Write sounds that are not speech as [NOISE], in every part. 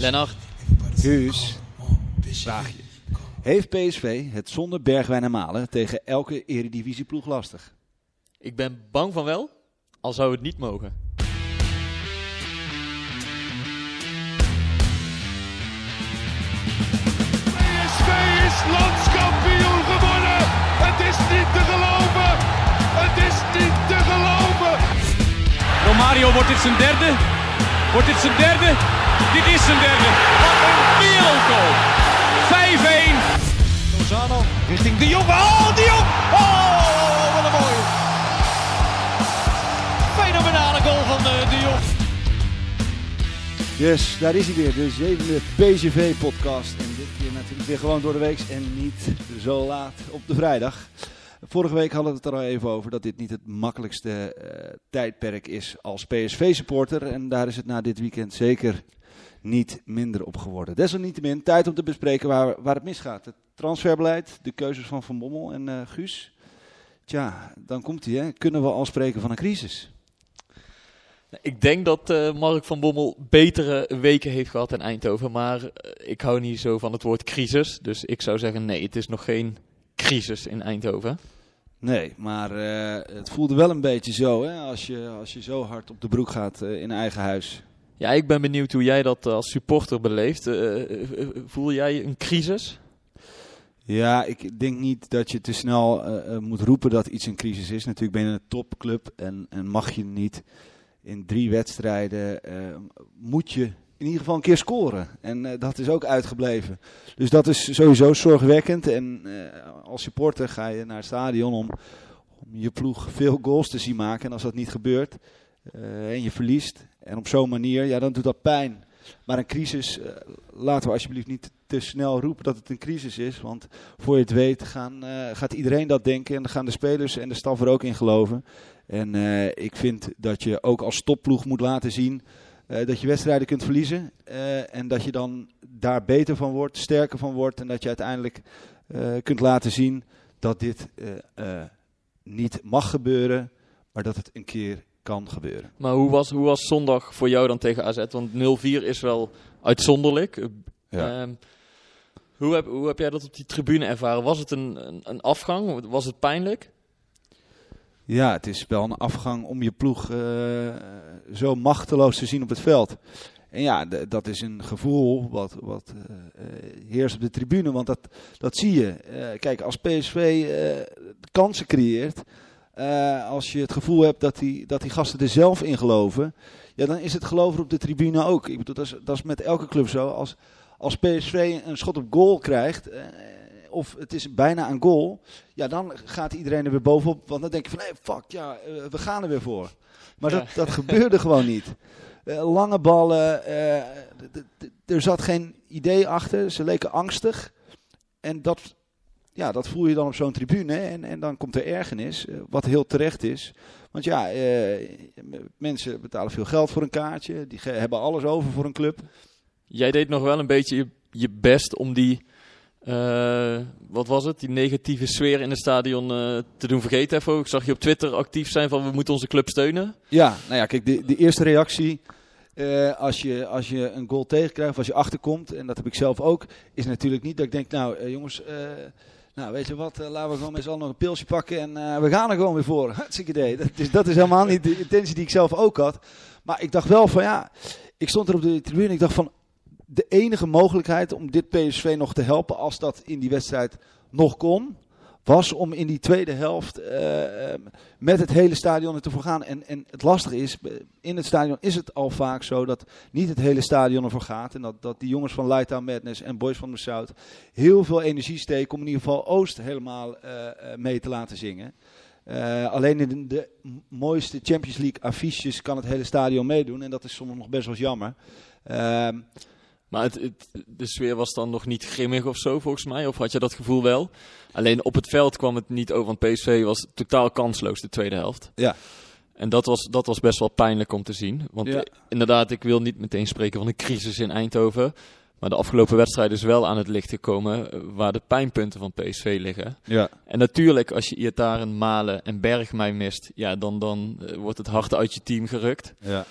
Lennart. Guus, vraagje. Heeft PSV het zonder Bergwijn en Malen tegen elke eredivisieploeg lastig? Ik ben bang van wel, al zou het niet mogen. PSV is landskampioen geworden. Het is niet te geloven. Het is niet te geloven. Romario, wordt dit zijn derde? Wordt dit zijn derde? Dit is zijn derde. Wat een wereldgoal. 5-1. Lozano richting De Jong. Oh, De Jong. Oh, wat een mooie. Fenomenale goal van de, de Jong. Yes, daar is hij weer, de zevende PSV-podcast. En dit keer natuurlijk weer gewoon door de week en niet zo laat op de vrijdag. Vorige week hadden we het er al even over dat dit niet het makkelijkste eh, tijdperk is als PSV-supporter. En daar is het na dit weekend zeker niet minder op geworden. Desalniettemin, tijd om te bespreken waar, waar het misgaat. Het transferbeleid, de keuzes van Van Bommel en eh, Guus. Tja, dan komt hij. Hè. Kunnen we al spreken van een crisis? Ik denk dat eh, Mark van Bommel betere weken heeft gehad in Eindhoven. Maar eh, ik hou niet zo van het woord crisis. Dus ik zou zeggen nee, het is nog geen crisis in Eindhoven. Nee, maar het voelde wel een beetje zo, hè, als, je, als je zo hard op de broek gaat in eigen huis. Ja, ik ben benieuwd hoe jij dat als supporter beleeft. Eh, eh, eh, voel jij een crisis? Ja, ik denk niet dat je te snel eh, eh, moet roepen dat iets een crisis is. Natuurlijk ben je een topclub en, en mag je niet in drie wedstrijden, eh, moet je in ieder geval een keer scoren. En eh, dat is ook uitgebleven. Dus dat is sowieso zorgwekkend. En eh, als supporter ga je naar het stadion om, om je ploeg veel goals te zien maken. En als dat niet gebeurt eh, en je verliest en op zo'n manier, ja, dan doet dat pijn. Maar een crisis, eh, laten we alsjeblieft niet te snel roepen dat het een crisis is. Want voor je het weet gaan, eh, gaat iedereen dat denken en dan gaan de spelers en de staf er ook in geloven. En ik vind dat je ook als topploeg moet laten zien dat je wedstrijden kunt verliezen. en dat je dan daar beter van wordt, sterker van wordt. En dat je uiteindelijk kunt laten zien dat dit niet mag gebeuren, maar dat het een keer kan gebeuren. Maar hoe was, hoe was zondag voor jou dan tegen AZ? Want 0-4 is wel uitzonderlijk. Ja. Ehm, hoe, heb, hoe heb jij dat op die tribune ervaren? Was het een, een, een afgang? Was het pijnlijk? Ja, het is wel een afgang om je ploeg eh, zo machteloos te zien op het veld. En ja, dat is een gevoel wat, wat eh, heerst op de tribune, want dat, dat zie je. Eh, kijk, als PSV kansen creëert, eh, als je het gevoel hebt dat die, dat die gasten er zelf in geloven, ja, dan is het geloven op de tribune ook. Ik bedoel, dat is, dat is met elke club zo. Als, als PSV een schot op goal krijgt, eh, of het is bijna een goal, ja, dan gaat iedereen er weer bovenop. Want dan denk je van, hé, fuck, ja, eh, we gaan er weer voor. Maar Ja. dat, dat gebeurde [LAUGHS] gewoon niet. Lange ballen, er zat geen idee achter. Ze leken angstig. En dat, ja, dat voel je dan op zo'n tribune. En, en dan komt er ergernis, eh, wat heel terecht is. Want ja, eh, mensen betalen veel geld voor een kaartje. Die hebben alles over voor een club. Jij deed nog wel een beetje je, je best om die, eh, wat was het, die negatieve sfeer in het stadion te doen vergeten. Even. Ik zag je op Twitter actief zijn van we moeten onze club steunen. Ja, nou ja, kijk, de, de eerste reactie als, je, als je een goal tegenkrijgt, of als je achterkomt, en dat heb ik zelf ook, is natuurlijk niet dat ik denk, nou jongens, nou weet je wat, eh, laten we gewoon met z'n allen nog een pilsje pakken en eh, we gaan er gewoon weer voor. Hartstikke idee. Dat is, dat is helemaal niet de intentie die ik zelf ook had. Maar ik dacht wel van ja, ik stond er op de tribune en ik dacht van, de enige mogelijkheid om dit PSV nog te helpen, als dat in die wedstrijd nog kon, was om in die tweede helft eh, eh, met het hele stadion er te gaan. En, en het lastige is, eh, in het stadion is het al vaak zo dat niet het hele stadion ervoor gaat. En dat, dat die jongens van Lighttown Madness en Boys van the South heel veel energie steken om in ieder geval Oost helemaal eh, mee te laten zingen. Alleen in de, de mooiste Champions League affiches kan het hele stadion meedoen. En dat is soms nog best wel jammer. Maar het, het- de sfeer was dan nog niet grimmig of zo volgens mij. Of had je dat gevoel wel? Alleen op het veld kwam het niet over. Want PSV was totaal kansloos de tweede helft. Ja. En dat was, dat was best wel pijnlijk om te zien. Want Ja. inderdaad, ik wil niet meteen spreken van een crisis in Eindhoven. Maar de afgelopen wedstrijd is wel aan het licht gekomen eh, waar de pijnpunten van PSV liggen. ja. En natuurlijk, als je Iataren, Malen en Bergmijn mist, ja, dan, dan eh, wordt het hart uit je team gerukt. Ja.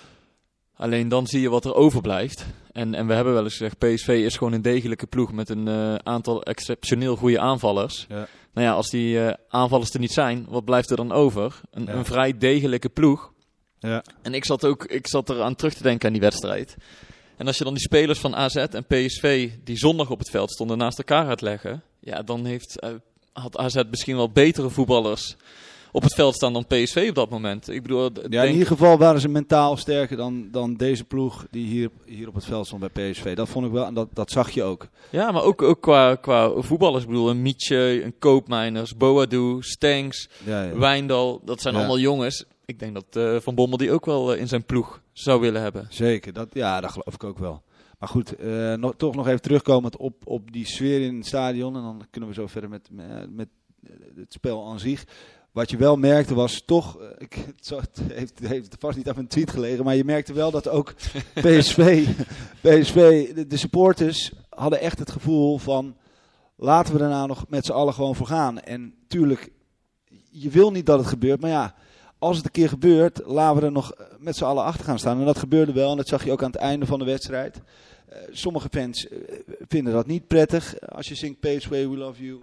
Alleen dan zie je wat er overblijft. En, en we hebben wel eens gezegd, PSV is gewoon een degelijke ploeg met een eh, aantal exceptioneel goede aanvallers. Ja. Nou ja, als die eh, aanvallers er niet zijn, wat blijft er dan over? Een, Ja. een vrij degelijke ploeg. Ja. En ik zat ook ik zat er aan terug te denken aan die wedstrijd. En als je dan die spelers van AZ en PSV die zondag op het veld stonden naast elkaar gaat leggen, ja, dan heeft, eh, had AZ misschien wel betere voetballers op het veld staan dan PSV op dat moment. Ik bedoel, d- Ja, in denk- ieder geval waren ze mentaal sterker dan, dan deze ploeg die hier, hier op het veld stond bij PSV. Dat vond ik wel en dat, dat zag je ook. ja, maar ook, ook qua, qua voetballers. Ik bedoel, een Mietje, een Koopmeiners, Boadu, Stanks, Ja, ja. Wijndal. Dat zijn Ja. allemaal jongens. Ik denk dat eh, Van Bommel die ook wel eh, in zijn ploeg zou willen hebben. Zeker, dat, ja, dat geloof ik ook wel. Maar goed, eh, toch nog even terugkomend op, op die sfeer in het stadion. En dan kunnen we zo verder met, met, met het spel aan zich. Wat je wel merkte was toch, eh, ik, het heeft, het heeft vast niet aan mijn tweet gelegen, maar je merkte wel dat ook [LAUGHS] PSV, PSV de, de supporters hadden echt het gevoel van laten we daarna nog met z'n allen gewoon voor gaan. En tuurlijk, je wil niet dat het gebeurt, maar ja, als het een keer gebeurt, laten we er nog eh, met z'n allen achter gaan staan. En dat gebeurde wel en dat zag je ook aan het einde van de wedstrijd. Eh, sommige fans vinden dat niet prettig als je zingt PSV, we love you,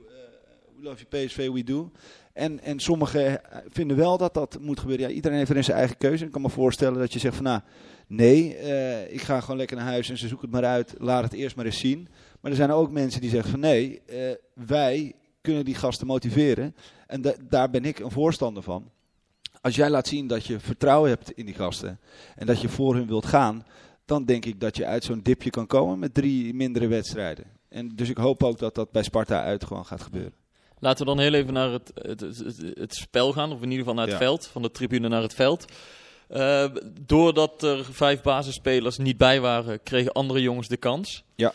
we love you PSV, we do. En, en sommigen eh, vinden wel dat dat moet gebeuren. Ja, iedereen heeft erin zijn eigen keuze. Ik kan me voorstellen dat je zegt van nou, nee, eh, ik ga gewoon lekker naar huis en ze zoeken het maar uit. Laat het eerst maar eens zien. Maar er zijn ook mensen die zeggen van nee, eh, wij kunnen die gasten motiveren. En da- daar ben ik een voorstander van. Als jij laat zien dat je vertrouwen hebt in die gasten en dat je voor hun wilt gaan, dan denk ik dat je uit zo'n dipje kan komen met drie mindere wedstrijden. En dus ik hoop ook dat dat bij Sparta uit gewoon gaat gebeuren. Laten we dan heel even naar het, het, het, spel gaan, of in ieder geval naar het Ja. veld, van de tribune naar het veld. Eh, doordat er vijf basisspelers niet bij waren, kregen andere jongens de kans. Ja.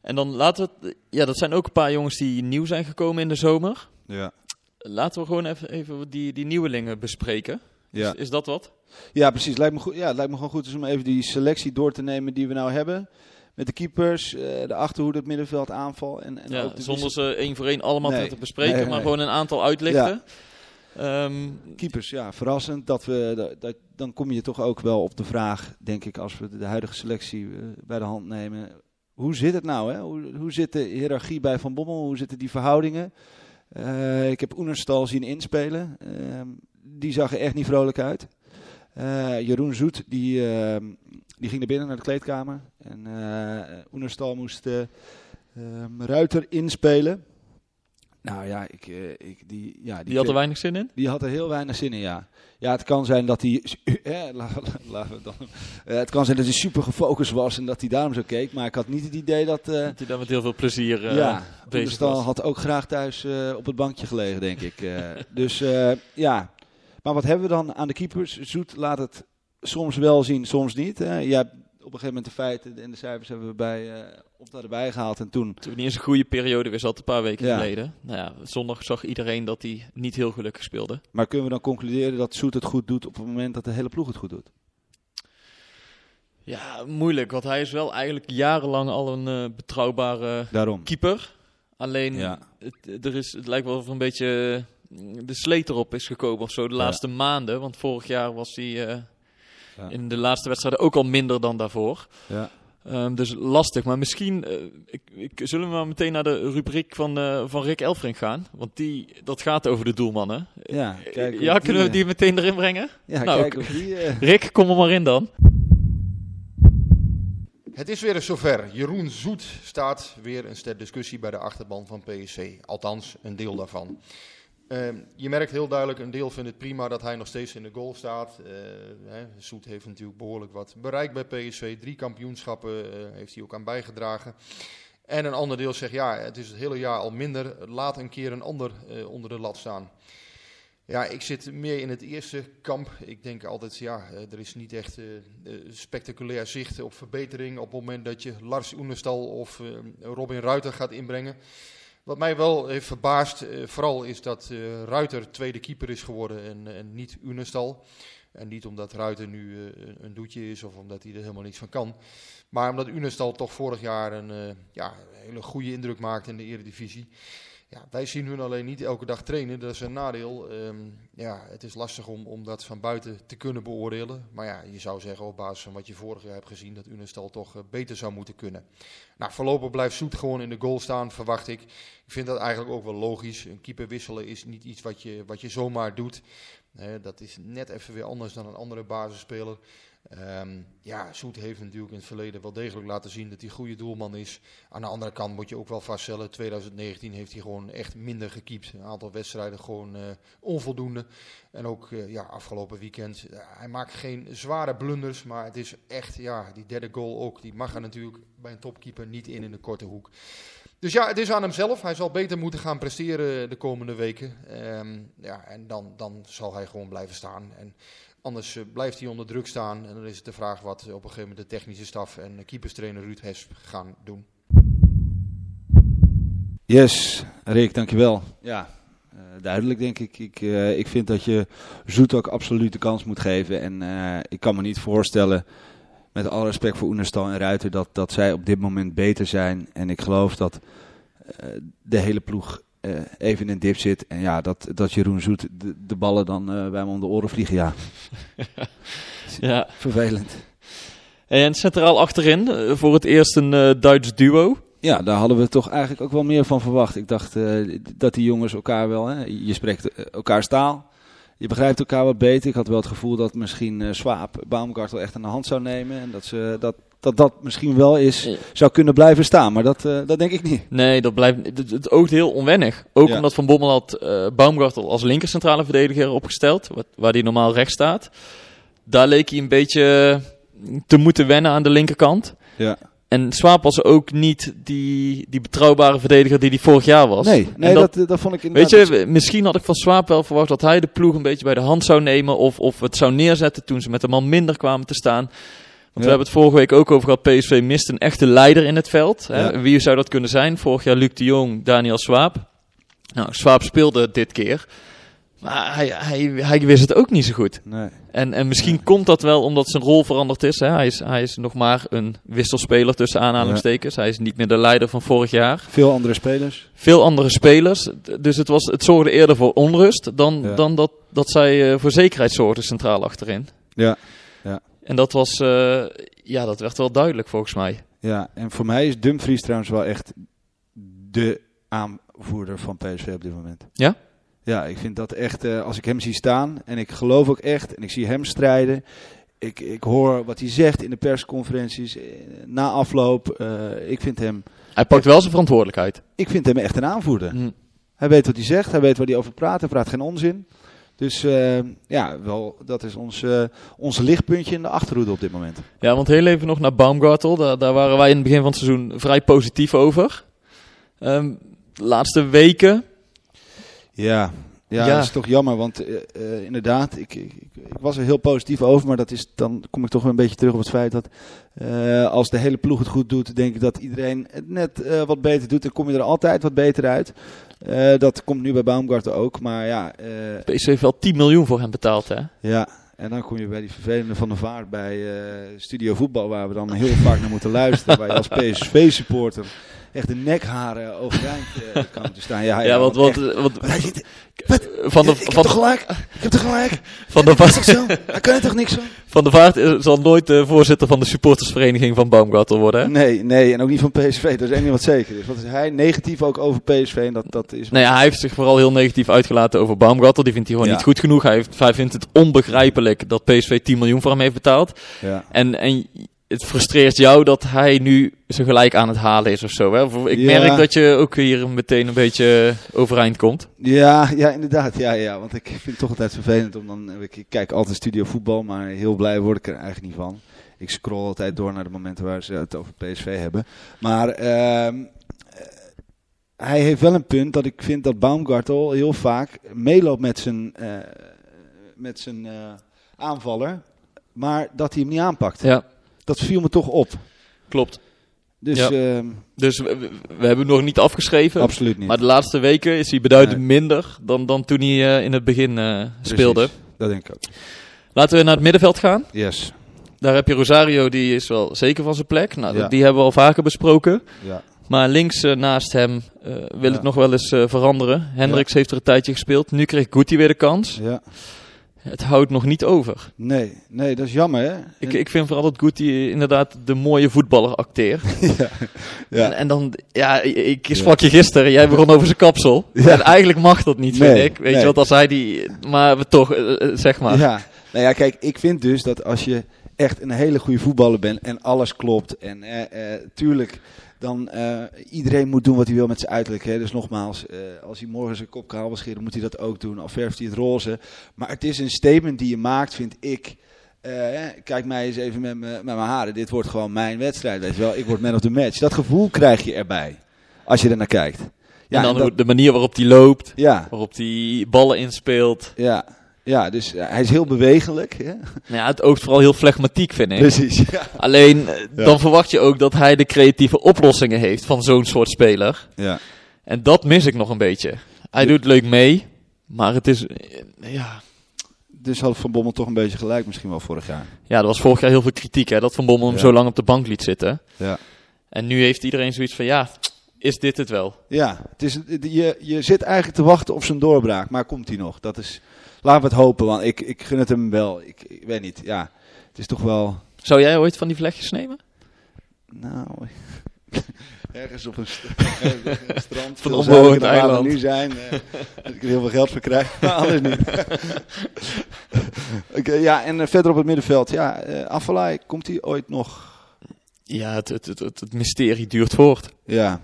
En dan laten we ja, dat zijn ook een paar jongens die nieuw zijn gekomen in de zomer. Ja. Laten we gewoon even, even die, die nieuwelingen bespreken. Ja. Is, is dat wat? Ja, precies. Lijkt me, goed, ja, het lijkt me gewoon goed dus om even die selectie door te nemen die we nou hebben. Met de keepers, eh, de achterhoede, het middenveld, aanval. En, en Ja, ook de zonder ze één voor één allemaal Nee. te bespreken, Nee, maar gewoon een aantal uitlichten. Ehm, keepers. Ja, verrassend. Dat we, dat, dat- dan kom je toch ook wel op de vraag, denk ik, als we de huidige selectie eh, bij de hand nemen. Hoe zit het nou? Hè? Hoe, hoe zit de hiërarchie bij Van Bommel? Hoe zitten die verhoudingen? Eh, ik heb Oenerstal zien inspelen. Ehm, die zag er echt niet vrolijk uit. Eh, Jeroen Zoet, die, ehm, die ging naar binnen naar de kleedkamer. En eh Oenerstal moest ehm, Ruiter inspelen. Nou ja, ik, ik, die, ja, die had er weinig zin in. die had er heel weinig zin in, ja. Ja, het kan zijn dat hij. [LAUGHS] eh, dan, eh, het kan zijn dat hij super gefocust was en dat hij daarom zo keek. Maar ik had niet het idee dat. eh, Dat hij daar met heel veel plezier ja, bezig Oenerstal was. had ook graag thuis op het bankje gelegen, denk ik. [LAUGHS] Dus ja. Maar wat hebben we dan aan de keepers? Zoet laat het soms wel zien, soms niet. hè. Je hebt op een gegeven moment de feiten en de cijfers hebben we bij uh, Opta erbij gehaald. En toen. Toen hij in zijn goede periode weer zat, een paar weken Ja. geleden. Nou ja, zondag zag iedereen dat hij niet heel gelukkig speelde. Maar kunnen we dan concluderen dat Zoet het goed doet op het moment dat de hele ploeg het goed doet? Ja, moeilijk, want hij is wel eigenlijk jarenlang al een eh, betrouwbare Daarom. keeper. Alleen, Ja. het, er is, het lijkt wel of er een beetje eh, de sleet erop is gekomen of zo de Ja. laatste maanden. Want vorig jaar was hij eh, Ja. in de laatste wedstrijden ook al minder dan daarvoor. Ja. Ehm, dus lastig, maar misschien eh, ik, ik, zullen we maar meteen naar de rubriek van, eh, van Rick Elfrink gaan. Want die, dat gaat over de doelmannen. Ja, kijk ja, kunnen we die meteen erin brengen? Ja, Nou, kijk of die... Rick, kom er maar in dan. Het is weer eens zover. Jeroen Zoet staat weer eens ter discussie bij de achterban van PSV. Althans, een deel daarvan. Ehm, je merkt heel duidelijk, een deel vindt het prima dat hij nog steeds in de goal staat. Eh, hè, Zoet heeft natuurlijk behoorlijk wat bereikt bij PSV. Drie kampioenschappen eh, heeft hij ook aan bijgedragen. En een ander deel zegt, ja, het is het hele jaar al minder. Laat een keer een ander eh, onder de lat staan. Ja, ik zit meer in het eerste kamp. Ik denk altijd, ja, er is niet echt spectaculair zicht op verbetering op het moment dat je Lars Oenestal of Robin Ruiter gaat inbrengen. Wat mij wel heeft verbaasd, eh, vooral is dat eh, Ruiter tweede keeper is geworden en, en niet Unestal. En niet omdat Ruiter nu eh, een- doetje is of omdat hij er helemaal niets van kan. Maar omdat Unestal toch vorig jaar een eh, ja, hele goede indruk maakte in de eredivisie. Ja, wij zien hun alleen niet elke dag trainen. Dat is een nadeel. Ehm, ja, het is lastig om, om dat van buiten te kunnen beoordelen. Maar ja, je zou zeggen op basis van wat je vorig jaar hebt gezien... dat Unestal toch eh, beter zou moeten kunnen. Nou, voorlopig blijft Zoet gewoon in de goal staan, verwacht ik. Ik vind dat eigenlijk ook wel logisch. Een keeper wisselen is niet iets wat je, wat je zomaar doet. Dat is net even weer anders dan een andere basisspeler. Ehm, ja, Zoet heeft natuurlijk in het verleden wel degelijk laten zien dat hij een goede doelman is. Aan de andere kant moet je ook wel vaststellen, 2019 heeft hij gewoon echt minder gekiept. Een aantal wedstrijden gewoon eh, onvoldoende. En ook eh, ja, afgelopen weekend, eh, hij maakt geen zware blunders, maar het is echt, ja, die derde goal ook, die mag er natuurlijk bij een topkeeper niet in in de korte hoek. Dus ja, het is aan hemzelf. Hij zal beter moeten gaan presteren de komende weken. Ehm, ja, en dan, dan zal hij gewoon blijven staan. En Anders uh, blijft hij onder druk staan. En dan is het de vraag wat op een gegeven moment de technische staf en keeperstrainer Ruud Hesp gaan doen. Yes, Rick, dankjewel. Ja, uh, duidelijk denk ik. Ik, uh, ik vind dat je Zoet ook absoluut de kans moet geven. En ik kan me niet voorstellen, met alle respect voor Oenerstal en Ruiter, dat, dat zij op dit moment beter zijn. En ik geloof dat de hele ploeg uh, even in een dip zit. En ja, dat, dat Jeroen Zoet de, de ballen dan uh, bij hem om de oren vliegen, ja. [LAUGHS] ja. Vervelend. En centraal achterin, uh, voor het eerst een Duits duo. Ja, daar hadden we toch eigenlijk ook wel meer van verwacht. Ik dacht dat die jongens elkaar wel, hè, je spreekt elkaar taal. Je begrijpt elkaar wat beter. Ik had wel het gevoel dat misschien uh, Swaap Baumgartel echt aan de hand zou nemen. En dat ze dat dat dat misschien wel is, zou kunnen blijven staan. Maar dat, uh, dat denk ik niet. Nee, dat blijft, het, het oogt heel onwennig. Ook ja. omdat Van Bommel had uh, Baumgartel als linkercentrale verdediger opgesteld, wat, waar hij normaal rechts staat. Daar leek hij een beetje te moeten wennen aan de linkerkant. Ja. En Swaap was ook niet die, die betrouwbare verdediger die hij vorig jaar was. Nee, nee dat, dat, dat, vond ik inderdaad... Weet je, misschien had ik van Swaap wel verwacht dat hij de ploeg een beetje bij de hand zou nemen. Of, of het zou neerzetten toen ze met de man minder kwamen te staan. Want we hebben het vorige week ook over gehad. PSV mist een echte leider in het veld. Hè? Wie zou dat kunnen zijn? Vorig jaar Luc de Jong, Daniel Swaap. Nou, Swaap speelde dit keer. Maar hij, hij, hij wist het ook niet zo goed. Nee. En, en misschien nee. komt dat wel omdat zijn rol veranderd is, hè? Hij is. Hij is nog maar een wisselspeler tussen aanhalingstekens. Ja. Hij is niet meer de leider van vorig jaar. Veel andere spelers. Veel andere spelers. Dus het, was, het zorgde eerder voor onrust dan, ja. dan dat, dat zij uh, voor zekerheid zorgde centraal achterin. Ja. En dat was, uh, ja, dat werd wel duidelijk volgens mij. Ja, en voor mij is Dumfries trouwens wel echt de aanvoerder van PSV op dit moment. Ja? Ja, ik vind dat echt, uh, als ik hem zie staan en ik geloof ook echt en ik zie hem strijden. Ik, ik hoor wat hij zegt in de persconferenties, na afloop. Uh, ik vind hem... Hij pakt wel zijn verantwoordelijkheid. Ik vind hem echt een aanvoerder. Mm. Hij weet wat hij zegt, hij weet waar hij over praat, hij praat geen onzin. Dus uh, ja, wel, dat is ons, uh, ons lichtpuntje in de achterhoede op dit moment. Ja, want heel even nog naar Baumgartel. Daar, daar waren wij in het begin van het seizoen vrij positief over. Um, de laatste weken. Ja, ja, ja, dat is toch jammer. Want uh, uh, inderdaad, ik, ik, ik, was er heel positief over. Maar dat is, dan kom ik toch weer een beetje terug op het feit dat uh, als de hele ploeg het goed doet, denk ik dat iedereen het net wat beter doet. Dan kom je er altijd wat beter uit. Dat komt nu bij Baumgarten ook, maar ja... PSV heeft wel 10 miljoen voor hem betaald, hè? Ja, en dan kom je bij die vervelende Van de Vaart bij Studio Voetbal, waar we dan heel vaak naar moeten luisteren. waar je als PSV-supporter echt de nekharen overeind uh, [LAUGHS] kan te staan. Ja, ja, ja want, want, want, hij zit, wat? Van de, ik van heb toch gelijk? Ik heb toch gelijk? [LAUGHS] Van de Vaart. [LAUGHS] zo? Hij kan er toch niks van? Van de Vaart zal nooit de voorzitter van de supportersvereniging van Baumgartel worden, hè? Nee, nee, en ook niet van PSV. Dat is één ding wat zeker is. Wat is hij negatief ook over PSV? En dat, dat is nee, hij heeft zich vooral heel negatief uitgelaten over Baumgartel. Die vindt hij gewoon ja. niet goed genoeg. Hij, heeft, hij vindt het onbegrijpelijk dat PSV 10 miljoen voor hem heeft betaald. Ja. En, en het frustreert jou dat hij nu zo gelijk aan het halen is of zo. Hè? Ik ja. merk dat je ook hier meteen een beetje overeind komt. Ja, ja inderdaad. Ja, ja, want ik vind het toch altijd vervelend om dan... Ik kijk altijd studio voetbal, maar heel blij word ik er eigenlijk niet van. Ik scroll altijd door naar de momenten waar ze het over PSV hebben. Maar uh, hij heeft wel een punt dat ik vind dat Baumgartel heel vaak meeloopt met zijn, uh, met zijn uh, aanvaller. Maar dat hij hem niet aanpakt. Ja. Dat viel me toch op. Klopt. Dus, ja. uh, dus we, we, hebben hem nog niet afgeschreven. Absoluut niet. Maar de laatste weken is hij beduidend nee. minder dan, dan toen hij uh, in het begin uh, speelde. Dat denk ik ook. Laten we naar het middenveld gaan. Yes. Daar heb je Rosario, die is wel zeker van zijn plek. Nou, ja. Die hebben we al vaker besproken. Ja. Maar links eh, naast hem eh, wil het nog wel eens eh, veranderen. Hendricks heeft er een tijdje gespeeld. Nu kreeg Guti weer de kans. Ja. Het houdt nog niet over. Nee, nee, dat is jammer hè. Ik, ik vind vooral dat Guti inderdaad de mooie voetballer acteert. [LAUGHS] ja. En, en dan, ja, ik, sprak je gisteren. Jij begon over zijn kapsel. Ja. En eigenlijk mag dat niet, Nee, vind ik. Weet nee. je wat, als hij die... Maar we toch, eh, eh, zeg maar. Ja, nou ja, kijk, ik vind dus dat als je echt een hele goede voetballer bent en alles klopt en eh, eh, tuurlijk dan eh, iedereen moet doen wat hij wil met zijn uiterlijk. Hè. Dus nogmaals, eh, als hij morgen zijn kop kaal wil scheren, moet hij dat ook doen. Al verft hij het roze. Maar het is een statement die je maakt, vind ik. Eh, kijk mij eens even met, me- met mijn haren. Dit wordt gewoon mijn wedstrijd, weet je wel. Ik word man of the match. Dat gevoel krijg je erbij, als je er naar kijkt. Ja, en dan en dat- hoe- de manier waarop hij loopt. ja, Waarop hij ballen inspeelt. ja, ja, dus hij is heel bewegelijk. Hè? Nou Ja, het oogt vooral heel flegmatiek, vind ik. Precies, ja. Alleen, eh, Ja. dan verwacht je ook dat hij de creatieve oplossingen heeft van zo'n soort speler. ja. En dat mis ik nog een beetje. Hij doet leuk mee, maar het is... eh, Ja, Dus had Van Bommel toch een beetje gelijk misschien wel vorig jaar. ja er was vorig jaar heel veel kritiek, hè, dat Van Bommel hem Ja. zo lang op de bank liet zitten. Ja. En nu heeft iedereen zoiets van, ja, is dit het wel? Ja, het is, je, je zit eigenlijk te wachten op zijn doorbraak, maar komt hij nog? Dat is, laten we het hopen, want ik, ik gun het hem wel. Ik, ik weet niet, ja, het is toch wel, Zou jij ooit van die vlechtjes nemen? nou, [LAUGHS] ergens op een, st [LAUGHS] een strand Van onbewoond eiland. nu zijn, eh, dat ik er heel veel geld voor krijg, [LAUGHS] maar anders niet. Oké, ja, en eh, verder op het middenveld, ja, eh Afalai, komt hij ooit nog? Ja, het, het, het, het, het mysterie duurt voort. Ja.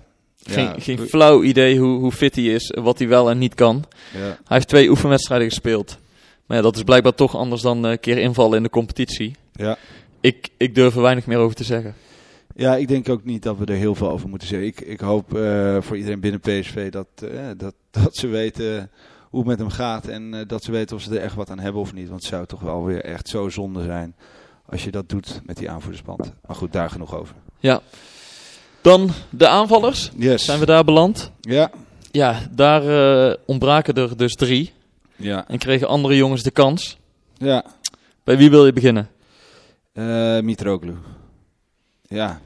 Geen, geen flauw idee hoe, hoe fit hij is, wat hij wel en niet kan. ja. Hij heeft twee oefenwedstrijden gespeeld. Maar ja, dat is blijkbaar toch anders dan een keer invallen in de competitie. Ja. Ik, ik durf er weinig meer over te zeggen. Ja, ik denk ook niet dat we er heel veel over moeten zeggen. Ik, ik hoop eh, voor iedereen binnen PSV dat, eh, dat, [LAUGHS] dat ze weten hoe het met hem gaat. En eh, dat ze weten of ze er echt wat aan hebben of niet. Want het zou toch wel weer echt zo zonde zijn als je dat doet met die aanvoerdersband. Maar goed, daar genoeg over. Ja. Dan de aanvallers. Yes. Zijn we daar beland? Ja. Ja, daar eh, ontbraken er dus drie. Ja. En kregen andere jongens de kans. Ja. Bij wie wil je beginnen? Eh Mitroglou. Ja.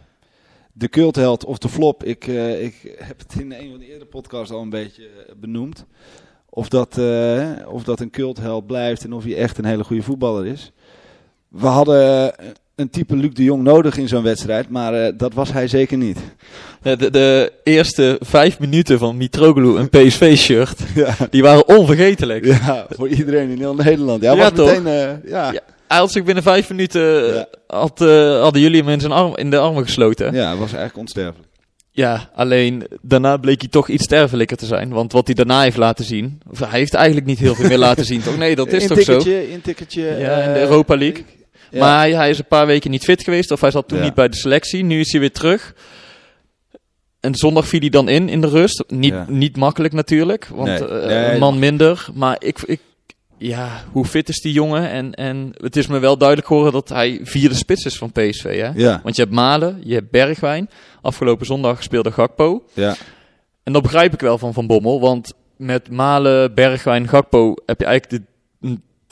De cultheld of de flop. Ik, eh, ik heb het in een van de eerdere podcasts al een beetje benoemd. Of dat, of dat een cultheld blijft en of hij echt een hele goede voetballer is. We hadden een type Luc de Jong nodig in zo'n wedstrijd, maar eh, dat was hij zeker niet. De, de, de eerste vijf minuten van Mitroglou een PSV-shirt, [LAUGHS] ja. die waren onvergetelijk. ja, voor iedereen in heel Nederland. Ja, Ja, meteen, eh, ja. Ja. Hij had zich binnen vijf minuten, eh, Ja. had, eh, hadden jullie hem in, zijn arm, in de armen gesloten. ja, was eigenlijk onsterfelijk. Ja, alleen daarna bleek hij toch iets sterfelijker te zijn. Want wat hij daarna heeft laten zien, of hij heeft eigenlijk niet heel veel meer laten [LAUGHS] zien, toch? Nee, dat is toch zo? Intikkertje. Ja, in de eh, Europa League. Ja. Maar hij, hij is een paar weken niet fit geweest, of hij zat toen Ja. niet bij de selectie. Nu is hij weer terug. En zondag viel hij dan in, in de rust. Niet, Ja. niet makkelijk natuurlijk, want Nee. eh, Nee, een man minder. Maar ik, ik, ja, hoe fit is die jongen? En, en het is me wel duidelijk geworden dat hij vierde spits is van PSV. Hè? Ja, Want je hebt Malen, je hebt Bergwijn. Afgelopen zondag speelde Gakpo. ja, En dat begrijp ik wel van Van Bommel. Want met Malen, Bergwijn, Gakpo heb je eigenlijk de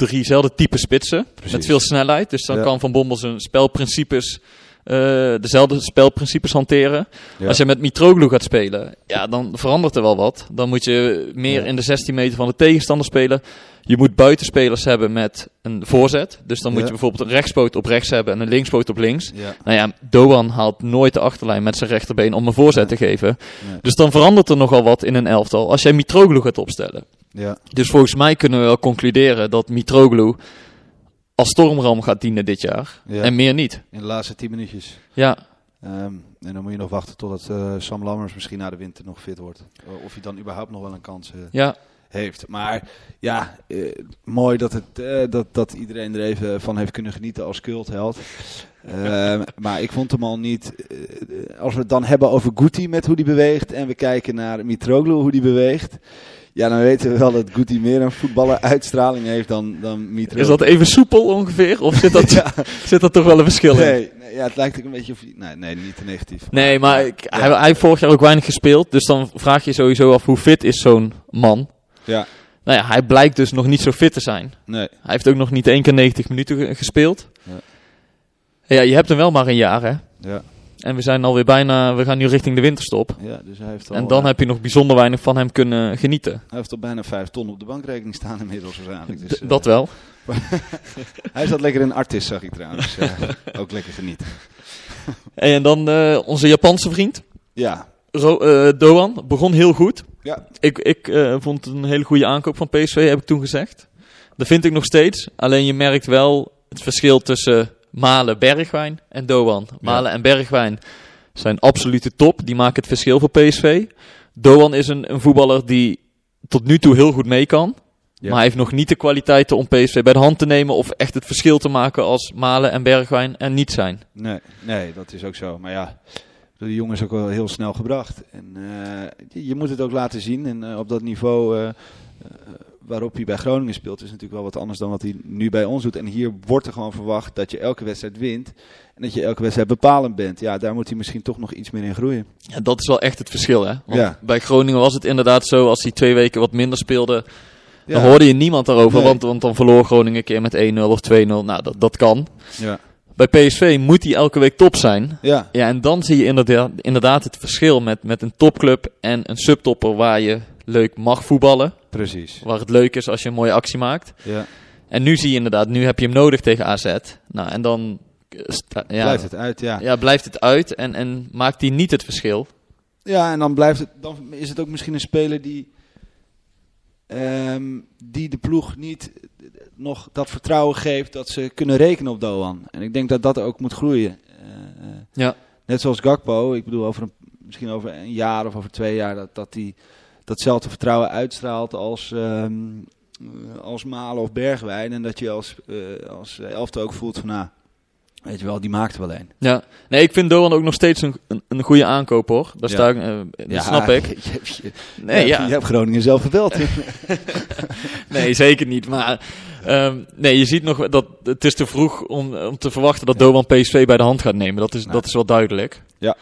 driezelfde type spitsen. Precies. Met veel snelheid. Dus dan Ja. kan Van Bommel zijn spelprincipes, dezelfde spelprincipes hanteren. ja. Als je met Mitroglou gaat spelen, ja, dan verandert er wel wat. Dan moet je meer Ja. in de 16 meter van de tegenstander spelen. Je moet buitenspelers hebben met een voorzet. Dus dan moet je bijvoorbeeld een rechtspoot op rechts hebben en een linkspoot op links. ja. Nou ja, Doan haalt nooit de achterlijn met zijn rechterbeen om een voorzet te geven. Dus dan verandert er nogal wat in een elftal als jij Mitroglou gaat opstellen. ja. Dus volgens mij kunnen we wel concluderen dat Mitroglou als stormram gaat dienen dit jaar. Ja. En meer niet. In de laatste tien minuutjes. Ja, Ehm, en dan moet je nog wachten totdat eh, Sam Lammers misschien na de winter nog fit wordt. Of hij dan überhaupt nog wel een kans eh, ja. heeft. Maar ja, eh, mooi dat, het, dat, dat iedereen er even van heeft kunnen genieten als cultheld. Ehm, [LAUGHS] maar ik vond hem al niet... als we het dan hebben over Guti met hoe die beweegt... en we kijken naar Mitroglou hoe die beweegt... Ja, dan weten we wel dat Guti meer een voetballer uitstraling heeft dan, dan Mitroglou. Is dat even soepel ongeveer? Of zit dat, [LAUGHS] Ja. zit dat toch wel een verschil in? Nee, nee, ja, het lijkt ook een beetje... Of, nee, nee, niet te negatief. Nee, maar ik, Ja. hij, hij heeft vorig jaar ook weinig gespeeld. Dus dan vraag je sowieso af hoe fit is zo'n man. Ja, Nou ja, hij blijkt dus nog niet zo fit te zijn. nee. Hij heeft ook nog niet één keer 90 minuten ge- gespeeld. Ja. Ja, je hebt hem wel maar een jaar hè. Ja. En we zijn alweer bijna, we gaan nu richting de winterstop. Ja, dus hij heeft al, En dan eh, heb je nog bijzonder weinig van hem kunnen genieten. hij heeft al bijna vijf ton op de bankrekening staan inmiddels waarschijnlijk. Dus, eh, dat wel. [LAUGHS] Hij zat lekker in artist, zag ik trouwens. Eh, [LAUGHS] ook lekker genieten. En dan onze Japanse vriend, Ja, Ro- Doan, begon heel goed. Ja. Ik, ik vond het een hele goede aankoop van PSV, heb ik toen gezegd. Dat vind ik nog steeds. Alleen je merkt wel het verschil tussen Malen, Bergwijn en Doan. Malen en Bergwijn zijn absolute top. Die maken het verschil voor PSV. Doan is een, een voetballer die tot nu toe heel goed mee kan. Ja. Maar hij heeft nog niet de kwaliteiten om PSV bij de hand te nemen of echt het verschil te maken als Malen en Bergwijn er niet zijn. nee, nee, dat is ook zo. Maar ja, de jongen is ook wel heel snel gebracht. En eh, je, moet het ook laten zien. En eh, op dat niveau eh, waarop hij bij Groningen speelt, is natuurlijk wel wat anders dan wat hij nu bij ons doet. En hier wordt er gewoon verwacht dat je elke wedstrijd wint. En dat je elke wedstrijd bepalend bent. Ja, daar moet hij misschien toch nog iets meer in groeien. Ja, dat is wel echt het verschil, hè? Want Ja. Bij Groningen was het inderdaad zo, als hij twee weken wat minder speelde, dan hoorde je niemand daarover, Nee. want, want dan verloor Groningen een keer met 1-0 of 2-0. Nou, dat, dat kan. Ja. Bij PSV moet hij elke week top zijn. Ja. Ja, en dan zie je inderdaad, inderdaad het verschil met, met een topclub en een subtopper waar je leuk mag voetballen. Precies. Waar het leuk is als je een mooie actie maakt. Ja. En nu zie je inderdaad, nu heb je hem nodig tegen AZ. Nou, en dan eh, ja, Blijft het uit, ja. Ja, blijft het uit en, en maakt hij niet het verschil. Ja, en dan, blijft het, dan is het ook misschien een speler die, ehm, die de ploeg niet eh, nog dat vertrouwen geeft dat ze kunnen rekenen op Doan. En ik denk dat dat ook moet groeien. Eh, Ja. Net zoals Gakpo, ik bedoel over een, misschien over een jaar of over twee jaar, dat, dat die datzelfde vertrouwen uitstraalt als, eh, als Malen of Bergwijn. En dat je als, eh als elfte ook voelt van, nou, weet je wel, die maakt er wel een. Ja, nee, ik vind Doan ook nog steeds een, een, een goede aankoop hoor. Daar Ja. sta ik, eh, dat snap ik. [LAUGHS] Je, je- je- Nee, je, ja. je hebt Groningen zelf gebeld. [LAUGHS] [LAUGHS] nee zeker niet. Maar ehm, nee, je ziet nog dat het is te vroeg om, om te verwachten dat Doan PSV bij de hand gaat nemen. Dat is, dat is wel duidelijk. Ja.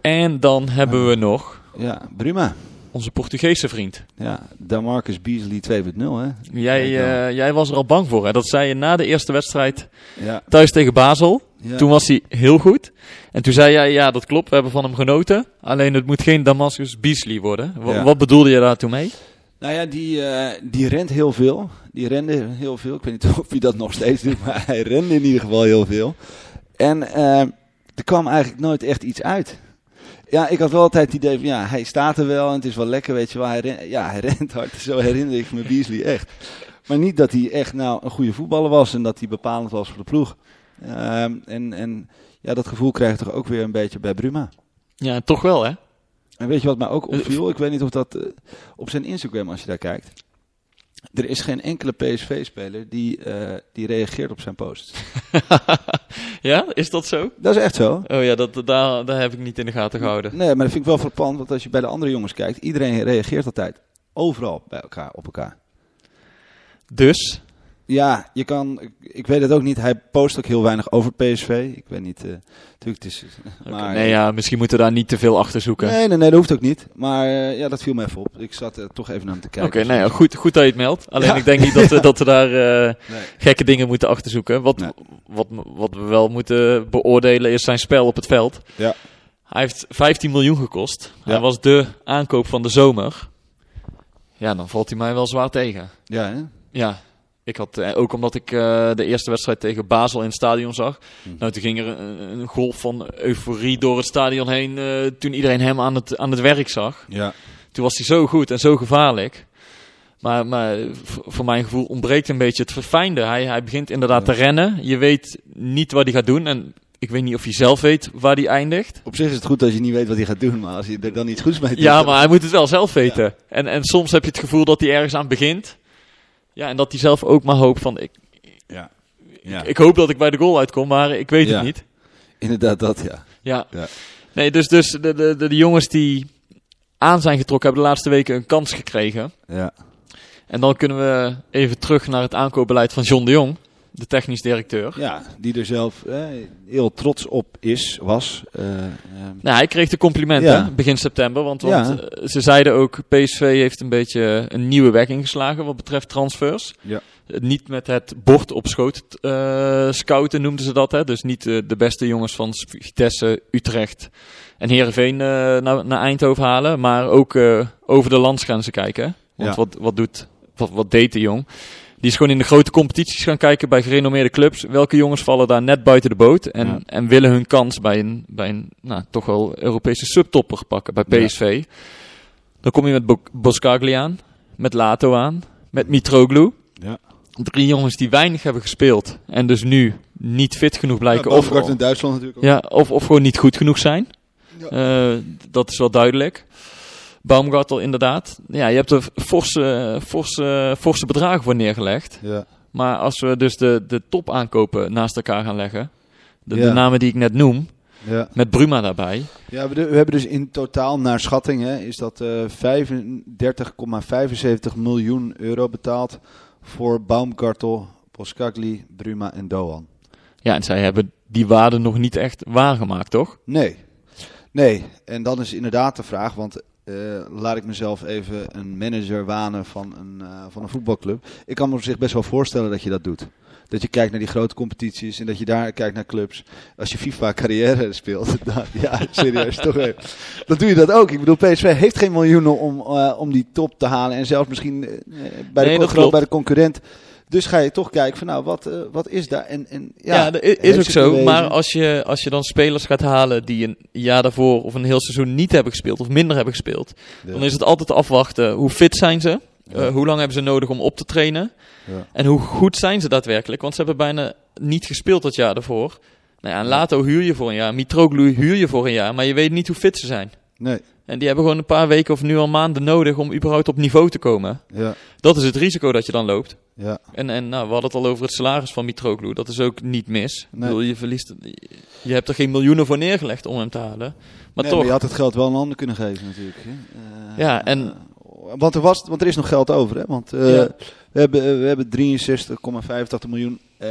En dan hebben we nog Ja, prima. onze Portugese vriend. Ja, Damarcus Beasley 2.0, hè? Jij, eh, jij was er al bang voor. Hè? Dat zei je na de eerste wedstrijd Ja. thuis tegen Basel. ja. Toen was hij heel goed. En toen zei jij, ja dat klopt, we hebben van hem genoten. Alleen het moet geen Damascus Beasley worden. Ja. Wat bedoelde je daar toen mee? Nou ja, die, eh, die rent heel veel. Die rende heel veel. Ik weet niet [LAUGHS] of hij dat nog steeds doet, maar hij rende in ieder geval heel veel. En eh, er kwam eigenlijk nooit echt iets uit. Ja, ik had wel altijd het idee van, ja, hij staat er wel en het is wel lekker, weet je wel. Hij rent, ja, hij [LAUGHS] rent hard. Zo herinner ik me Beasley echt. Maar niet dat hij echt nou een goede voetballer was en dat hij bepalend was voor de ploeg. Ehm, en, en ja, dat gevoel krijg je toch ook weer een beetje bij Bruma. Ja, toch wel hè? En weet je wat mij ook opviel? Ik weet niet of dat eh, op zijn Instagram, als je daar kijkt. Er is geen enkele PSV-speler die, eh, die reageert op zijn posts. [LAUGHS] ja, is dat zo? Dat is echt zo. Oh ja, dat, daar, daar heb ik niet in de gaten gehouden. Nee, maar dat vind ik wel frappant, want als je bij de andere jongens kijkt, iedereen reageert altijd. Overal bij elkaar, op elkaar. Dus, Ja, je kan, ik, weet het ook niet. Hij post ook heel weinig over PSV. Ik weet niet, eh, natuurlijk, het is... [LAUGHS] maar, nee ja, misschien moeten we daar niet te veel achter zoeken. Nee, nee, nee, dat hoeft ook niet. Maar eh, ja, dat viel me even op. Ik zat er toch even naar hem te kijken. Oké, nee, goed, goed dat je het meldt. Alleen Ja. ik denk niet dat we, dat we daar eh, [LAUGHS] Nee. gekke dingen moeten achterzoeken. Wat, Nee. wat, wat we wel moeten beoordelen is zijn spel op het veld. Ja. Hij heeft 15 miljoen gekost. Ja. Hij was de aankoop van de zomer. Ja, dan valt hij mij wel zwaar tegen. Ja, hè? Ja, ik had, eh, ook omdat ik eh, de eerste wedstrijd tegen Basel in het stadion zag. Hm. Nou, toen ging er een, een golf van euforie door het stadion heen eh, toen iedereen hem aan het, aan het werk zag. Ja. Toen was hij zo goed en zo gevaarlijk. Maar, maar voor mijn gevoel ontbreekt een beetje het verfijnde. Hij, hij begint inderdaad te rennen. Je weet niet wat hij gaat doen. En ik weet niet of hij zelf weet waar hij eindigt. Op zich is het goed als je niet weet wat hij gaat doen, maar als je er dan iets goeds mee doet... Ja, maar hij moet het wel zelf weten. En, en soms heb je het gevoel dat hij ergens aan begint. Ja, en dat hij zelf ook maar hoopt van... Ik, Ja. Ja. ik hoop dat ik bij de goal uitkom, maar ik weet Ja. het niet. Inderdaad, dat ja. Ja. Ja. Nee, dus, dus de, de, de, de jongens die aan zijn getrokken hebben de laatste weken een kans gekregen. Ja. En dan kunnen we even terug naar het aankoopbeleid van John de Jong, de technisch directeur. ja, die er zelf eh, heel trots op is, was. eh, ehm, Nou, hij kreeg de complimenten Ja. begin september, want, want Ja. eh, ze zeiden ook PSV heeft een beetje een nieuwe weg ingeslagen wat betreft transfers. Ja. niet met het bord op schoot scouten noemden ze dat. Hè? Dus niet de beste jongens van Vitesse, Utrecht en Heerenveen naar, naar Eindhoven halen. Maar ook over de landsgrenzen kijken. Want Ja. wat, wat, doet, wat, wat deed de jong? Die is gewoon in de grote competities gaan kijken bij gerenommeerde clubs. Welke jongens vallen daar net buiten de boot en, Ja. en willen hun kans bij een, bij een nou, toch wel Europese subtopper pakken, bij Ja. PSV. Dan kom je met Bo Boskagli aan, met Lato aan, met Mitroglou. Ja. Drie jongens die weinig hebben gespeeld en dus nu niet fit genoeg blijken. Ja, of, in Duitsland natuurlijk ook. ja, of, of gewoon niet goed genoeg zijn. Eh, dat is wel duidelijk. Baumgartel inderdaad. Ja, je hebt er forse, forse, forse bedragen voor neergelegd. Ja. Maar als we dus de, de top aankopen naast elkaar gaan leggen. De, namen die ik net noem. Ja. Met Bruma daarbij. Ja, we, we hebben dus in totaal naar schatting hè, is dat eh 35,75 miljoen euro betaald voor Baumgartel, Poskagli, Bruma en Doan. Ja, en zij hebben die waarde nog niet echt waargemaakt, toch? Nee, nee. En dan is inderdaad de vraag, want eh, laat ik mezelf even een manager wanen van een, eh, van een voetbalclub. Ik kan me op zich best wel voorstellen dat je dat doet. Dat je kijkt naar die grote competities en dat je daar kijkt naar clubs. Als je FIFA carrière [LAUGHS] speelt, dan, [LAUGHS] ja, serieus, toch even. Dan doe je dat ook. Ik bedoel, PSV heeft geen miljoenen om, eh, om die top te halen. En zelfs misschien bij, Nee, de, bij de concurrent. Dus ga je toch kijken van, nou, wat, eh, wat is daar? En, en, ja, Ja, dat is ook zo. bewezen. Maar als je, als je dan spelers gaat halen die een jaar daarvoor of een heel seizoen niet hebben gespeeld of minder hebben gespeeld. Ja. Dan is het altijd afwachten hoe fit zijn ze. Ja. Eh, hoe lang hebben ze nodig om op te trainen? Ja. En hoe goed zijn ze daadwerkelijk? Want ze hebben bijna niet gespeeld dat jaar daarvoor. Nou ja, en Lato huur je voor een jaar. Mitroglou huur je voor een jaar. Maar je weet niet hoe fit ze zijn. Nee, En die hebben gewoon een paar weken of nu al maanden nodig om überhaupt op niveau te komen. ja, Dat is het risico dat je dan loopt. ja. En, en nou, we hadden het al over het salaris van Mitroglou. Dat is ook niet mis. Ik Nee. bedoel, je, verliest, je hebt er geen miljoenen voor neergelegd om hem te halen. Maar Nee, toch, je had het geld wel een ander kunnen geven natuurlijk. Hè? Eh, Ja, en- eh, want, er was, want er is nog geld over, hè? Want eh, Ja. we hebben, we hebben 63,85 miljoen eh,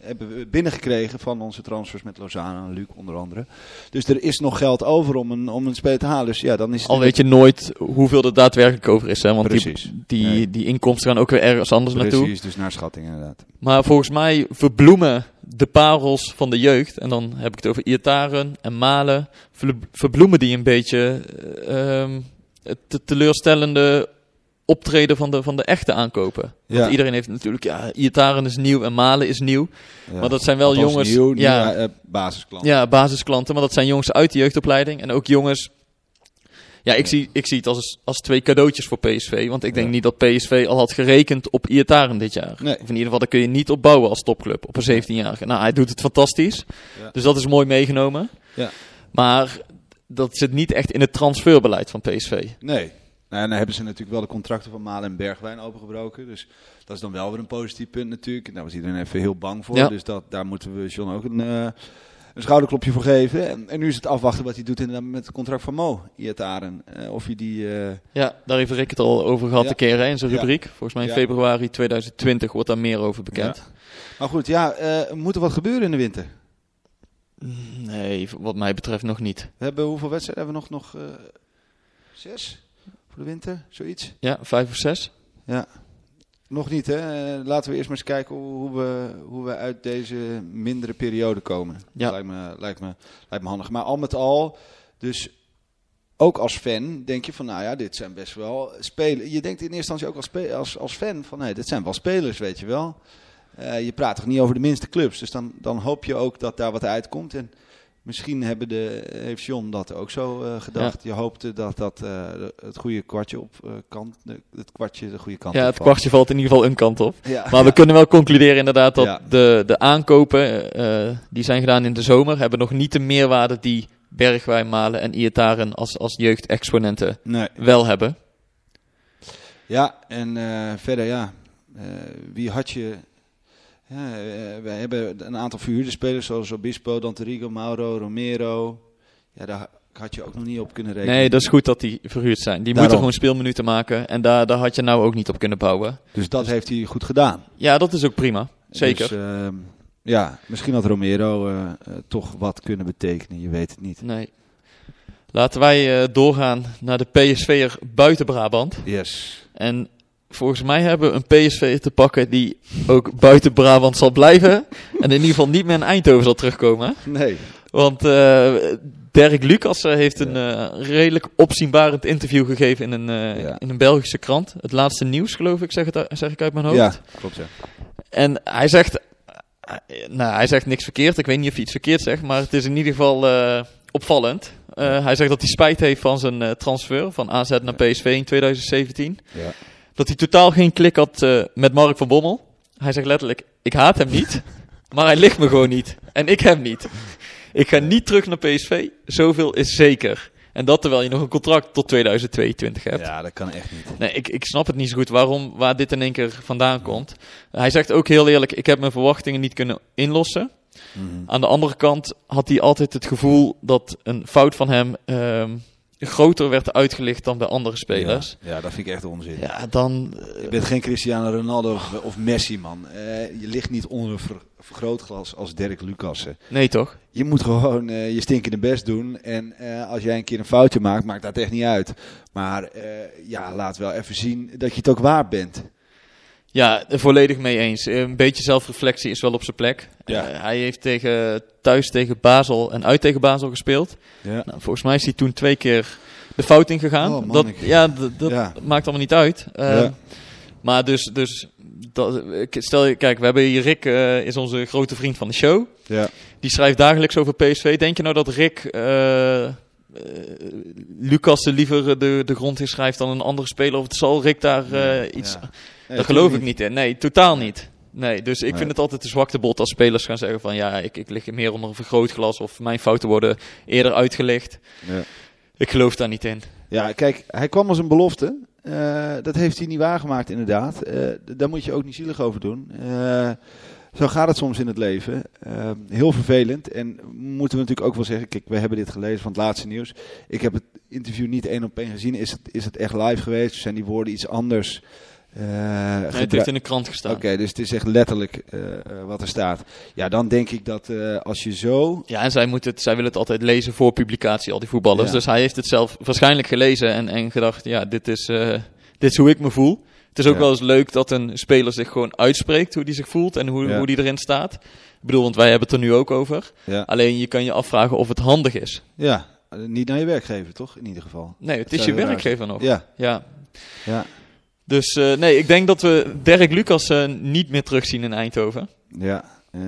hebben we binnengekregen van onze transfers met Lozano en Luc onder andere. Dus er is nog geld over om een, om een speler te halen. Dus ja, dan is al weet je nooit hoeveel er daadwerkelijk over is. Hè? Want Precies. die, die, Nee. die inkomsten gaan ook weer ergens anders naartoe. Precies, dus naar schatting inderdaad. Maar volgens mij verbloemen de parels van de jeugd, en dan heb ik het over Iataren en Malen, ver- verbloemen die een beetje ehm, het te- teleurstellende optreden van de, van de echte aankopen. Ja. Want iedereen heeft natuurlijk, ja, Iataren is nieuw en Malen is nieuw. Ja. Maar dat zijn wel Althans, jongens, Nieuw, ja, eh, basisklant. ja, basisklanten, maar dat zijn jongens uit de jeugdopleiding. En ook jongens. Ja, ik, Zie, ik zie het als, als twee cadeautjes voor PSV. Want ik denk niet dat PSV al had gerekend op Iataren dit jaar. Nee. Of in ieder geval, daar kun je niet op bouwen als topclub op een 17-jarige. Nou, hij doet het fantastisch. Dus dat is mooi meegenomen. Ja. Maar dat zit niet echt in het transferbeleid van PSV. Nee. Nou, en dan hebben ze natuurlijk wel de contracten van Malen en Bergwijn opengebroken. Dus dat is dan wel weer een positief punt natuurlijk. Daar was iedereen even heel bang voor. Ja. Dus dat, daar moeten we John ook een, eh, een schouderklopje voor geven. En, en nu is het afwachten wat hij doet inderdaad met het contract van Mo, Iataren. Eh of hij die... eh, Ja, daar heeft Rick het al over gehad Ja. een keer hè, in zijn Ja. rubriek. Volgens mij in februari 2020 wordt daar meer over bekend. Maar goed, ja, moet er wat gebeuren in de winter? Nee, wat mij betreft nog niet. We hebben hoeveel wedstrijden hebben we nog? Nog zes voor de winter, zoiets? Ja, vijf of zes? Ja. Nog niet, hè? Eh, laten we eerst maar eens kijken hoe, we, hoe we uit deze mindere periode komen. Ja. Lijkt me, lijkt, me, lijkt me handig. Maar al met al, dus ook als fan denk je van, nou ja, dit zijn best wel spelers. Je denkt in eerste instantie ook als, als, als fan van, nee, dit zijn wel spelers, weet je wel. Eh, je praat toch niet over de minste clubs. Dus dan, dan hoop je ook dat daar wat uitkomt. En misschien hebben de, heeft John dat ook zo eh, gedacht. Je hoopte dat dat eh, het goede kwartje op eh, kant, het kwartje de goede kant Ja, op het valt. kwartje valt in ieder geval een kant op. Ja. Maar we kunnen wel concluderen inderdaad dat de, de aankopen die zijn gedaan in de zomer hebben nog niet de meerwaarde die Bergwijn, Malen en Iataren als, als jeugdexponenten Nee. wel hebben. Ja, en verder ja, wie had je... Ja, eh, we hebben een aantal verhuurde spelers zoals Obispo, Danterigo, Mauro, Romero. Ja, daar had je ook nog niet op kunnen rekenen. Nee, dat is goed dat die verhuurd zijn. Die Daarom. moeten gewoon speelminuten maken en daar, daar had je nou ook niet op kunnen bouwen. Dus dat heeft hij goed gedaan. Ja, dat is ook prima. Zeker. Dus, ja, misschien had Romero eh, eh, toch wat kunnen betekenen. Je weet het niet. Nee. Laten wij doorgaan naar de PSV'er buiten Brabant. Yes. En volgens mij hebben een PSV te pakken die ook buiten Brabant zal blijven. En in ieder geval niet meer in Eindhoven zal terugkomen. Nee. Want uh, Dirk Lucas heeft een uh, redelijk opzienbarend interview gegeven in een, uh, ja. in een Belgische krant. Het laatste nieuws, geloof ik, zeg, het, zeg ik uit mijn hoofd. Ja, klopt ja. En hij zegt, nou, hij zegt niks verkeerd. Ik weet niet of hij iets verkeerd zegt, maar het is in ieder geval opvallend. hij zegt dat hij spijt heeft van zijn transfer van AZ naar PSV in 2017. Ja. Dat hij totaal geen klik had met Mark van Bommel. Hij zegt letterlijk, ik haat hem niet, [LAUGHS] maar hij ligt me gewoon niet. En ik hem niet. Ik ga niet terug naar PSV. Zoveel is zeker. En dat terwijl je nog een contract tot 2022 hebt. Ja, dat kan echt niet. Nee, ik, ik snap het niet zo goed waarom, waar dit in één keer vandaan komt. Hij zegt ook heel eerlijk, ik heb mijn verwachtingen niet kunnen inlossen. Mhm. Aan de andere kant had hij altijd het gevoel dat een fout van hem ehm, groter werd uitgelicht dan bij andere spelers. Ja, ja, dat vind ik echt onzin. Ja, dan... je bent geen Cristiano Ronaldo of, of Messi, man. Eh, je ligt niet onder een ver, vergrootglas als Dirk Lucassen. Nee, toch? Je moet gewoon uh, je stinkende best doen. En uh, als jij een keer een foutje maakt, maakt dat echt niet uit. Maar ja, laat wel even zien dat je het ook waard bent. Ja, volledig mee eens. Een beetje zelfreflectie is wel op zijn plek. Ja. Uh, hij heeft tegen, thuis tegen Basel en uit tegen Basel gespeeld. Ja. Nou, volgens mij is hij toen twee keer de fout ingegaan. Oh, dat, ja, dat ja. maakt allemaal niet uit. Uh, ja. Maar dus, dus dat, stel je, kijk, we hebben hier Rick, uh, is onze grote vriend van de show. Ja. Die schrijft dagelijks over PSV. Denk je nou dat Rick Uh, Lucas liever de, de grond in schrijft dan een andere speler? Of het zal Rick daar uh, iets... Ja. Nee, Daar geloof ik niet in. Nee, totaal niet. Nee, dus ik nee. vind het altijd een zwakte bot als spelers gaan zeggen van ja, ik, ik lig meer onder een vergrootglas of mijn fouten worden eerder uitgelicht. Ja. Ik geloof daar niet in. Ja, kijk, hij kwam als een belofte. Uh, dat heeft hij niet waargemaakt inderdaad. Uh, daar moet je ook niet zielig over doen. Uh, zo gaat het soms in het leven. heel vervelend. En moeten we natuurlijk ook wel zeggen, kijk, we hebben dit gelezen van het laatste nieuws. Ik heb het interview niet één op één gezien. Is het, is het echt live geweest? Zijn die woorden iets anders? Uh, nee, het heeft in de krant gestaan. Oké, okay, dus het is echt letterlijk uh, uh, wat er staat. Ja, dan denk ik dat als je zo... Ja, en zij, moet het, zij willen het altijd lezen voor publicatie, al die voetballers. Ja. Dus hij heeft het zelf waarschijnlijk gelezen en, en gedacht, ja, dit is, dit is hoe ik me voel. Het is ook Ja. wel eens leuk dat een speler zich gewoon uitspreekt hoe die zich voelt en hoe, Ja. hoe die erin staat. Ik bedoel, want wij hebben het er nu ook over. Alleen je kan je afvragen of het handig is. ja, niet naar je werkgever, toch? In ieder geval. Nee, het is je raar werkgever nog. Ja, Ja. ja, Dus eh, nee, ik denk dat we Dirk Lucas eh, niet meer terugzien in Eindhoven. ja. Eh,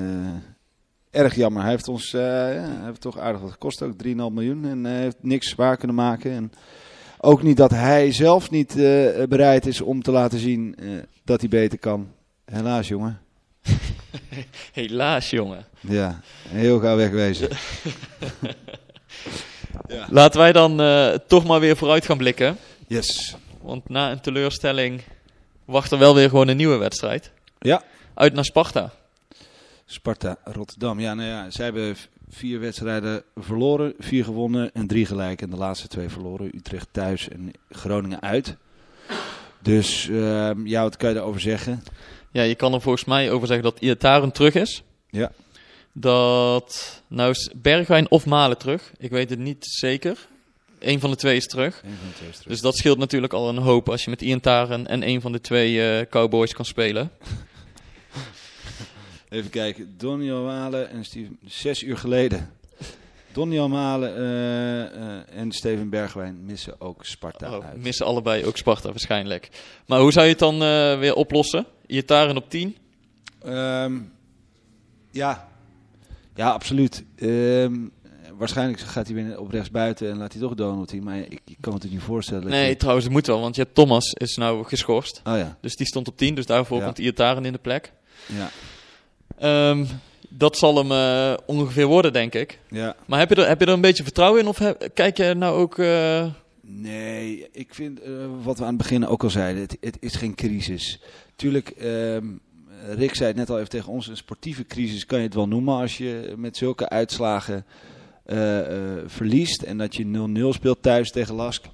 erg jammer. Hij heeft ons ja, heeft toch aardig wat gekost. Ook 3,5 miljoen. En hij heeft niks waar kunnen maken. En ook niet dat hij zelf niet bereid is om te laten zien dat hij beter kan. Helaas, jongen. [LAUGHS] Helaas, jongen. Ja, heel gauw wegwezen. [LAUGHS] Laten wij dan toch maar weer vooruit gaan blikken. Yes. Want na een teleurstelling wacht er wel weer gewoon een nieuwe wedstrijd. Ja. Uit naar Sparta. Sparta, Rotterdam. Ja, nou ja, zij hebben vier wedstrijden verloren, vier gewonnen en drie gelijk. En de laatste twee verloren. Utrecht thuis en Groningen uit. Dus ehm, ja, wat kan je daarover zeggen? Ja, je kan er volgens mij over zeggen dat Iataren terug is. Ja. Dat, nou is Bergwijn of Malen terug. Ik weet het niet zeker. Eén van de twee is terug. Eén van de twee is terug. Dus dat scheelt natuurlijk al een hoop als je met Ian Taren en een van de twee eh, Cowboys kan spelen. [LAUGHS] Even kijken. Donny Malen en Steven... Zes uur geleden. Donny Malen eh, eh, en Steven Bergwijn missen ook Sparta Oh, uit. missen allebei ook Sparta waarschijnlijk. Maar hoe zou je het dan weer oplossen? Iataren op 10? Ehm, ja. ja, absoluut. Ehm, waarschijnlijk gaat hij weer op rechts buiten en laat hij toch Donald zien. Maar ik, ik kan me het niet voorstellen. Nee, je- trouwens, het moet wel, want je hebt Thomas is nou geschorst. Oh ja, Dus die stond op 10, dus daarvoor Ja. komt Iataren in de plek. ja, Ehm, dat zal hem eh, ongeveer worden, denk ik. ja. Maar heb je er, heb je er een beetje vertrouwen in? Of heb- kijk je nou ook... eh, Nee, ik vind eh, wat we aan het begin ook al zeiden, het, het is geen crisis. Tuurlijk, ehm, Rick zei het net al even tegen ons, een sportieve crisis kan je het wel noemen als je met zulke uitslagen verliest en dat je 0-0 speelt thuis tegen Lask.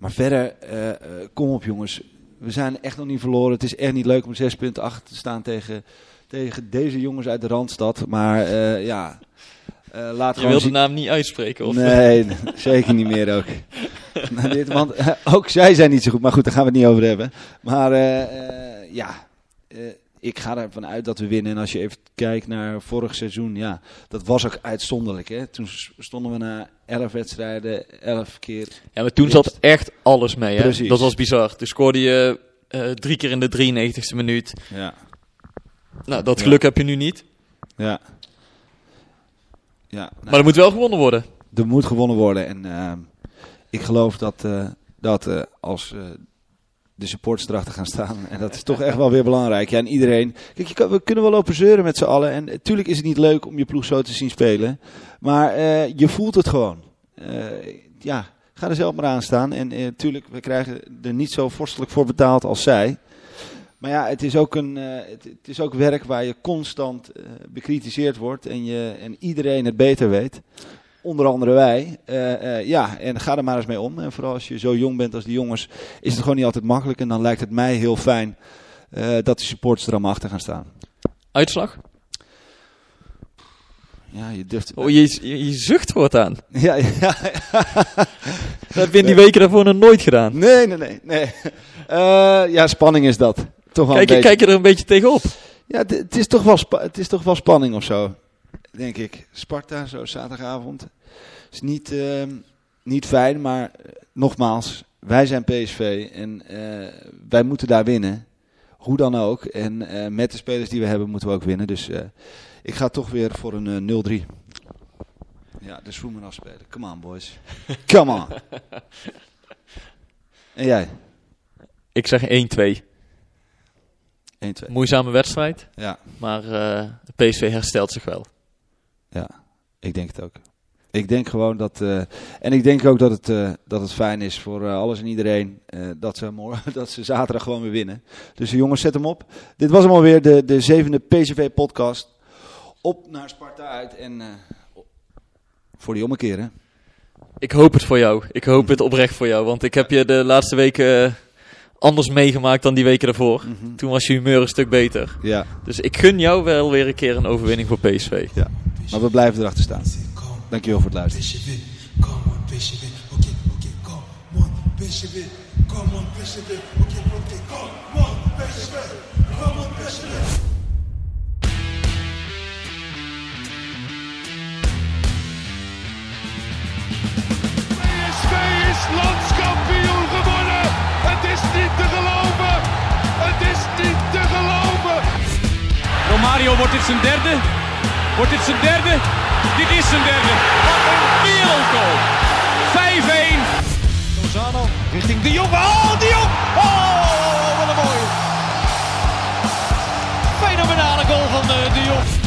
Maar verder, eh, eh, kom op jongens, we zijn echt nog niet verloren. Het is echt niet leuk om zes punten achter te staan tegen, tegen deze jongens uit de Randstad. Maar eh, ja, eh laat je wilt de naam niet uitspreken? Of, Nee, [LAUGHS] zeker niet meer ook. [LAUGHS] naar dit, want eh, ook zij zijn niet zo goed. Maar goed, daar gaan we het niet over hebben. Maar eh, eh, ja, eh, ik ga ervan uit dat we winnen. En als je even kijkt naar vorig seizoen, ja, dat was ook uitzonderlijk. Hè? Toen stonden we na elf wedstrijden, elf keer. Ja, maar toen zat echt alles mee. Hè? Precies. Dat was bizar. Toen scoorde je eh, drie keer in de 93ste minuut. Ja, Nou, dat Ja. geluk heb je nu niet. ja. Ja, nou, Maar er moet wel gewonnen worden. er moet gewonnen worden. En ehm, ik geloof dat, eh, dat eh, als de supporters erachter gaan staan. En dat is toch echt wel weer belangrijk. Ja, en iedereen. Kijk, je we kunnen wel lopen zeuren met z'n allen. En natuurlijk is het niet leuk om je ploeg zo te zien spelen. Maar eh, je voelt het gewoon. Eh, ja, ga er zelf maar aan staan. En natuurlijk, we krijgen er niet zo vorstelijk voor betaald als zij. Maar ja, het is ook, een, eh, het, is ook werk waar je constant eh, bekritiseerd wordt. En, je, en iedereen het beter weet. Onder andere wij. Eh, eh, ja, en ga er maar eens mee om. En vooral als je zo jong bent als die jongens, is het gewoon niet altijd makkelijk. En dan lijkt het mij heel fijn eh, dat de supporters er allemaal achter gaan staan. Uitslag? Ja, je durft... Oh, je, je, je zucht wordt aan. [LAUGHS] Ja, ja, [LAUGHS] Dat heb je in die weken daarvoor nog nooit gedaan. Nee, nee, nee. nee. Ja, spanning is dat. Toch wel Kijk, je- kijk je er een beetje tegenop. Ja, het- is, toch wel het is toch wel spanning of zo, denk ik. Sparta, zo zaterdagavond. Is niet, ehm, niet fijn, maar eh, nogmaals, wij zijn PSV en eh, wij moeten daar winnen. Hoe dan ook. En eh, met de spelers die we hebben moeten we ook winnen. Dus ik ga toch weer voor een eh, 0-3. Ja, de Schroemen afspelen. Come on, boys. [LAUGHS] Come on. en jij? Ik zeg 1-2. 1-2. Moeizame wedstrijd. Ja. Maar PSV herstelt zich wel. Ja, ik denk het ook. Ik denk gewoon dat. eh, en ik denk ook dat het, eh, dat het fijn is voor eh, alles en iedereen. dat, ze morgen, [LAUGHS] dat ze zaterdag gewoon weer winnen. Dus jongens, zet hem op. Dit was hem alweer, de, de zevende PCV-podcast. Op naar Sparta uit. En voor die ommekeer, hè? Ik hoop het voor jou. Ik hoop het oprecht voor jou. Want ik heb je de laatste weken anders meegemaakt dan die weken daarvoor. Mhm. Toen was je humeur een stuk beter. Ja, Dus ik gun jou wel weer een keer een overwinning voor PSV. Maar we blijven erachter staan. Dankjewel voor het luisteren. PSV, is landskampioen geworden. Het is niet te geloven. Het is niet te geloven. Romario wordt dit zijn derde. Wordt dit zijn derde? Dit is zijn derde. Wat een wereldgoal. 5-1. Lozano richting De Jong. Oh, De Jong! Oh, wat een mooie. Fenomenale goal van eh, De Jong.